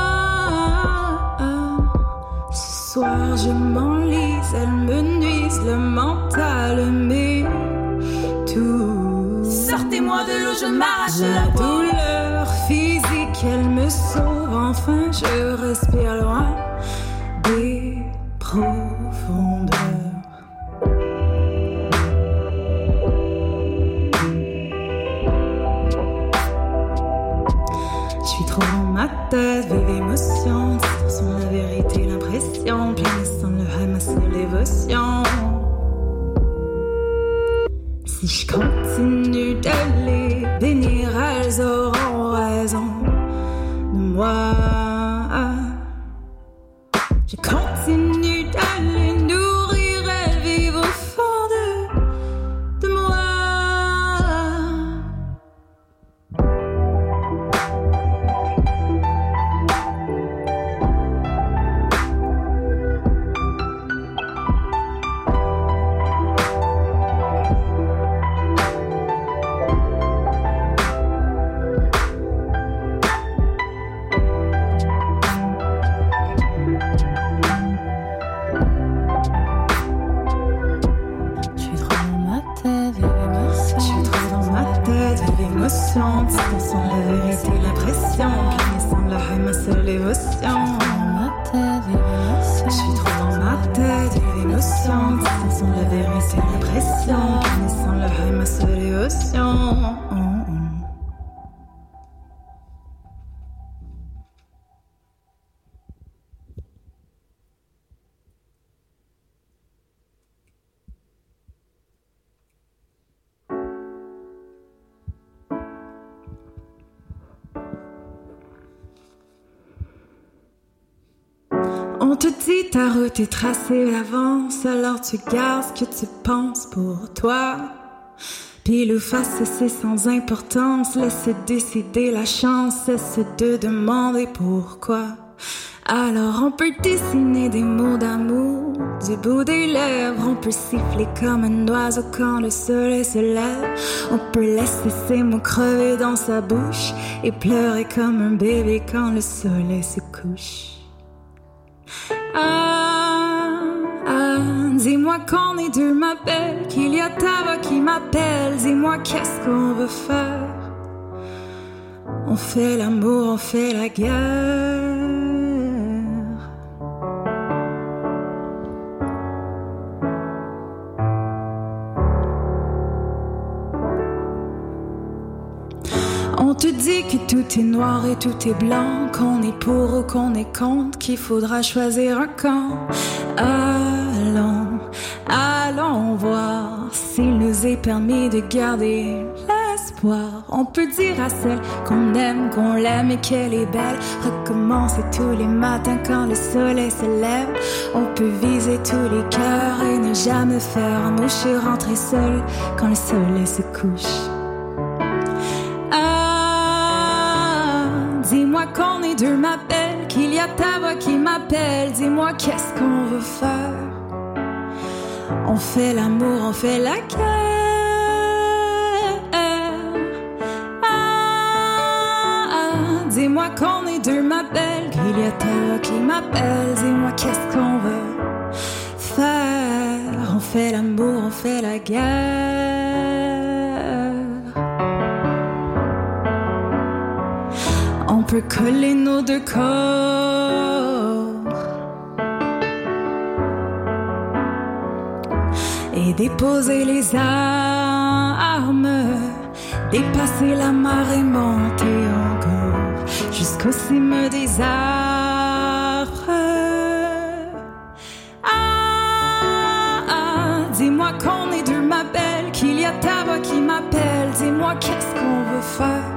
Ce soir, je m'enlise, elles me nuisent, le mental, mais tout. Sortez-moi de l'eau, je m'arrache la douleur physique, elle me sauve. Enfin, je respire loin des profondeurs. Je suis trop dans ma tête, vive émotion. Distorsion, la vérité, l'impression. Plein le high, ma seule émotion. Si je continue route est tracée d'avance, alors tu gardes ce que tu penses pour toi. Pile ou face, c'est sans importance, laisse décider la chance, cesse de demander pourquoi. Alors on peut dessiner des mots d'amour du bout des lèvres. On peut siffler comme un oiseau quand le soleil se lève. On peut laisser ses mots crever dans sa bouche et pleurer comme un bébé quand le soleil se couche. Ah, dis-moi qu'on est deux, ma belle, qu'il y a ta voix qui m'appelle. Dis-moi qu'est-ce qu'on veut faire. On fait l'amour, on fait la guerre. On te dit que tout est noir et tout est blanc, qu'on est pour ou qu'on est contre, qu'il faudra choisir un camp. Allons, allons voir s'il nous est permis de garder l'espoir. On peut dire à celle qu'on aime, qu'on l'aime et qu'elle est belle. Recommencer tous les matins quand le soleil se lève. On peut viser tous les cœurs et ne jamais faire mouche et rentrer seul quand le soleil se couche. Ah, dis-moi qu'on est deux, ma belle, qu'il y a ta voix qui m'appelle. Dis-moi qu'est-ce qu'on veut faire. On fait l'amour, on fait la guerre. Ah, ah, dis-moi qu'on est deux, ma belle, qu'il y a ta voix qui m'appelle. Dis-moi qu'est-ce qu'on veut faire. On fait l'amour, on fait la guerre. On peut coller nos deux corps et déposer les armes, dépasser la marée, monter encore jusqu'au cime des arbres. Ah, ah, dis-moi qu'on est deux, ma belle, qu'il y a ta voix qui m'appelle. Dis-moi qu'est-ce qu'on veut faire?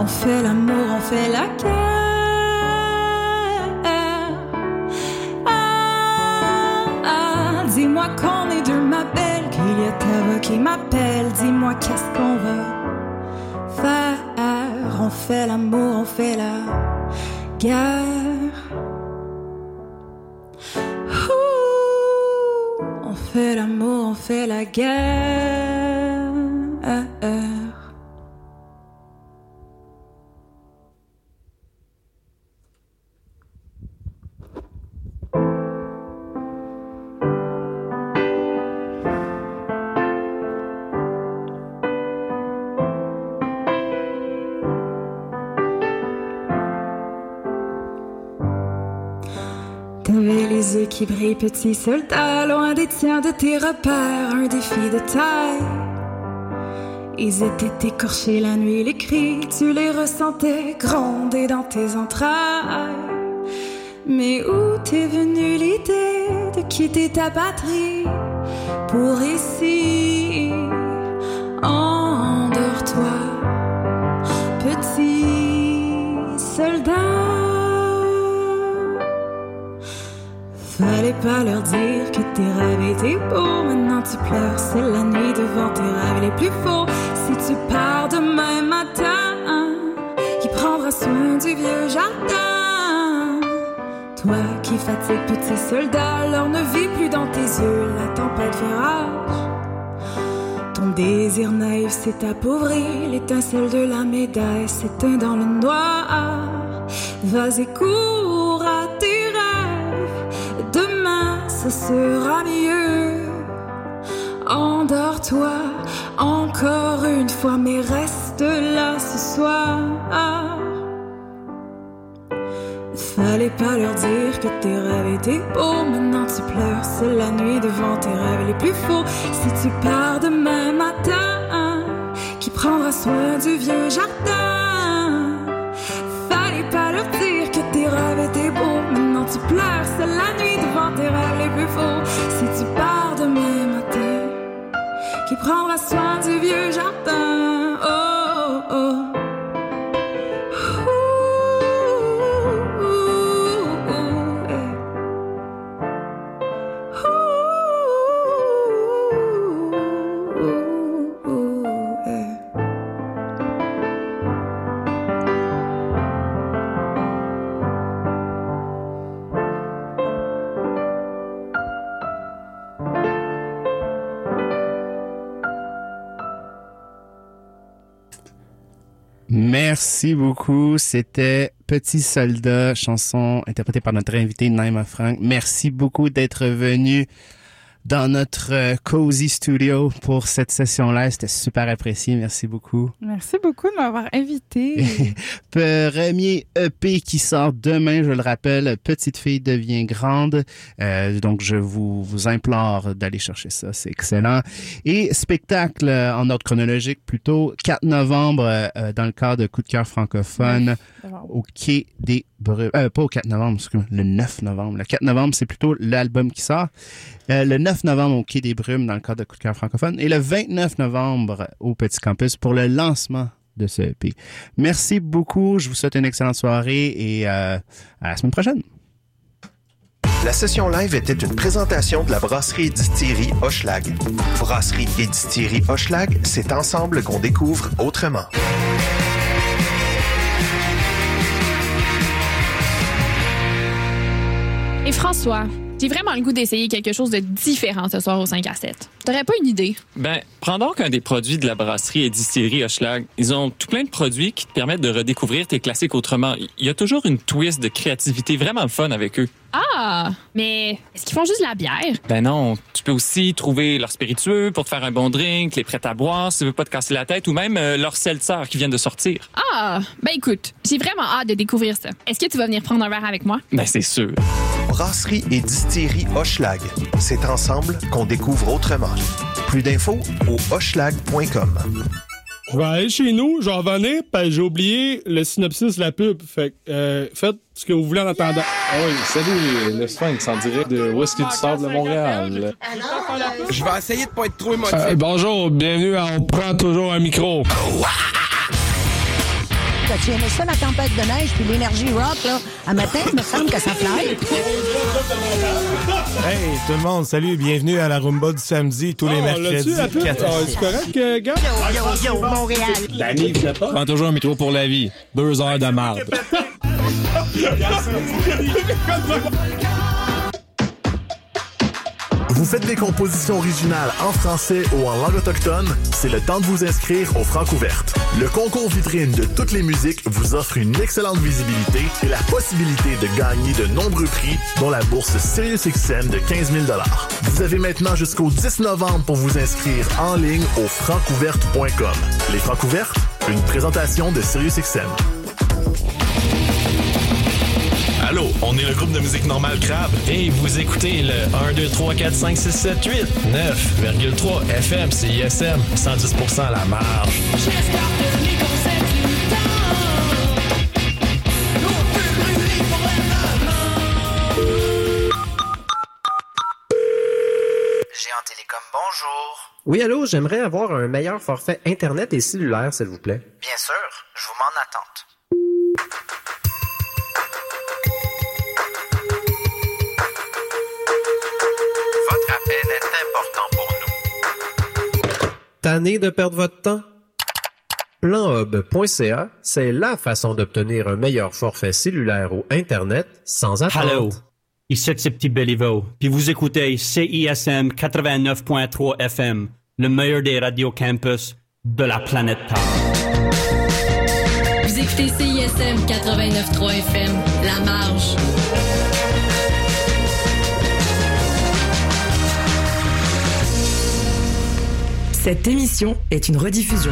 On fait l'amour, on fait la guerre. Qui m'appelle. Dis-moi qu'est-ce qu'on veut faire? On fait l'amour, on fait la guerre. On fait l'amour, on fait la guerre. Petit soldat, loin des tiens de tes repères, un défi de taille. Ils étaient écorchés la nuit, les cris, tu les ressentais gronder dans tes entrailles. Mais où t'es venue l'idée de quitter ta patrie pour ici? Endors-toi, petit soldat? Fallait pas leur dire que tes rêves étaient beaux. Maintenant tu pleures, c'est la nuit devant tes rêves les plus faux. Si tu pars demain matin, qui prendra soin du vieux jardin? Toi qui fatigue petit soldat, l'heure ne vit plus dans tes yeux, la tempête fait rage. Ton désir naïf s'est appauvri, l'étincelle de la médaille s'éteint dans le noir. Vas-y, cours sera mieux. Endors-toi encore une fois, mais reste là ce soir. Fallait pas leur dire que tes rêves étaient beaux. Maintenant tu pleures, c'est la nuit devant tes rêves les plus faux. Si tu pars demain matin, qui prendra soin du vieux jardin? Fallait pas leur dire que tes rêves étaient beaux. Tu pleures, c'est la nuit devant tes rêves les plus faux. Si tu pars demain matin, qui prendra soin du vieux jardin? Oh, oh, oh. Merci beaucoup. C'était Petit Soldat, chanson interprétée par notre invité Naima Frank. Merci beaucoup d'être venu dans notre euh, cozy studio pour cette session-là. C'était super apprécié. Merci beaucoup. Merci beaucoup de m'avoir invité. Premier EP qui sort demain, je le rappelle, Petite fille devient grande. Euh, donc, je vous, vous implore d'aller chercher ça. C'est excellent. Et spectacle euh, en ordre chronologique, plutôt 4 novembre, euh, dans le cadre de Coup de cœur francophone au Quai des Brumes. Euh, pas au 4 novembre, le 9 novembre. Le 4 novembre, c'est plutôt l'album qui sort. Euh, le 9 novembre au Quai des Brumes dans le cadre de Coup de cœur francophone. Et le 29 novembre au Petit Campus pour le lancement de ce EP. Merci beaucoup. Je vous souhaite une excellente soirée et euh, à la semaine prochaine. La session live était une présentation de la brasserie et distillerie Hochelag. Brasserie et distillerie Hochelag, c'est ensemble qu'on découvre autrement. Et François, j'ai vraiment le goût d'essayer quelque chose de différent ce soir au 5 à 7. T'aurais pas une idée? Ben, prends donc un des produits de la brasserie et distillerie Hochelag. Ils ont tout plein de produits qui te permettent de redécouvrir tes classiques autrement. Il y a toujours une twist de créativité vraiment fun avec eux. Ah! Mais est-ce qu'ils font juste de la bière? Ben non, tu peux aussi trouver leur spiritueux pour te faire un bon drink, les prêts à boire si tu veux pas te casser la tête, ou même euh, leur seltzer qui viennent de sortir. Ah! Ben écoute, j'ai vraiment hâte de découvrir ça. Est-ce que tu vas venir prendre un verre avec moi? Ben c'est sûr. Brasserie et distillerie Hochelag, c'est ensemble qu'on découvre autrement. Plus d'infos au hochelag.com. Je vais aller chez nous, je vais revenir, puis j'ai oublié le synopsis de la pub. Fait que, euh, faites ce que vous voulez en attendant. Ah oui, salut, le Sphinx en direct de Whisky du Sable de Montréal? Je vais essayer de pas être trop émotif. Euh, bonjour, bienvenue à On prend toujours un micro. Tu aimais ça, la tempête de neige, puis l'énergie rock, là? À matin, il me semble que ça fly. Hey, tout le monde, salut, bienvenue à la Rumba du samedi, tous les Oh, mercredis. la pub? quatre- Ah, c'est correct, euh, gars? Yo, yo, Montréal. Danny, Prends toujours un métro pour la vie. Deux heures de marde. Vous faites des compositions originales en français ou en langue autochtone? C'est le temps de vous inscrire au Francouverte. Le concours vitrine de toutes les musiques vous offre une excellente visibilité et la possibilité de gagner de nombreux prix, dont la bourse SiriusXM de 15 000 Vous avez maintenant jusqu'au 10 novembre pour vous inscrire en ligne au francouverte.com. Les Francouvertes, une présentation de SiriusXM. Allô, on est le groupe de musique normale Crabe. Et vous écoutez le 1, 2, 3, 4, 5, 6, 7, 8, 9,3 FM, CISM, 110% à la marge. Géant Télécom, bonjour. Oui, allô, j'aimerais avoir un meilleur forfait Internet et cellulaire, s'il vous plaît. Bien sûr, je vous m'en attente. Tanné de perdre votre temps? Planhub.ca, c'est la façon d'obtenir un meilleur forfait cellulaire ou Internet sans attente. Hello, ici c'est Petit Béliveau, puis vous écoutez CISM 89.3 FM, le meilleur des radios campus de la planète Terre. Vous écoutez CISM 89.3 FM, La Marge. Cette émission est une rediffusion.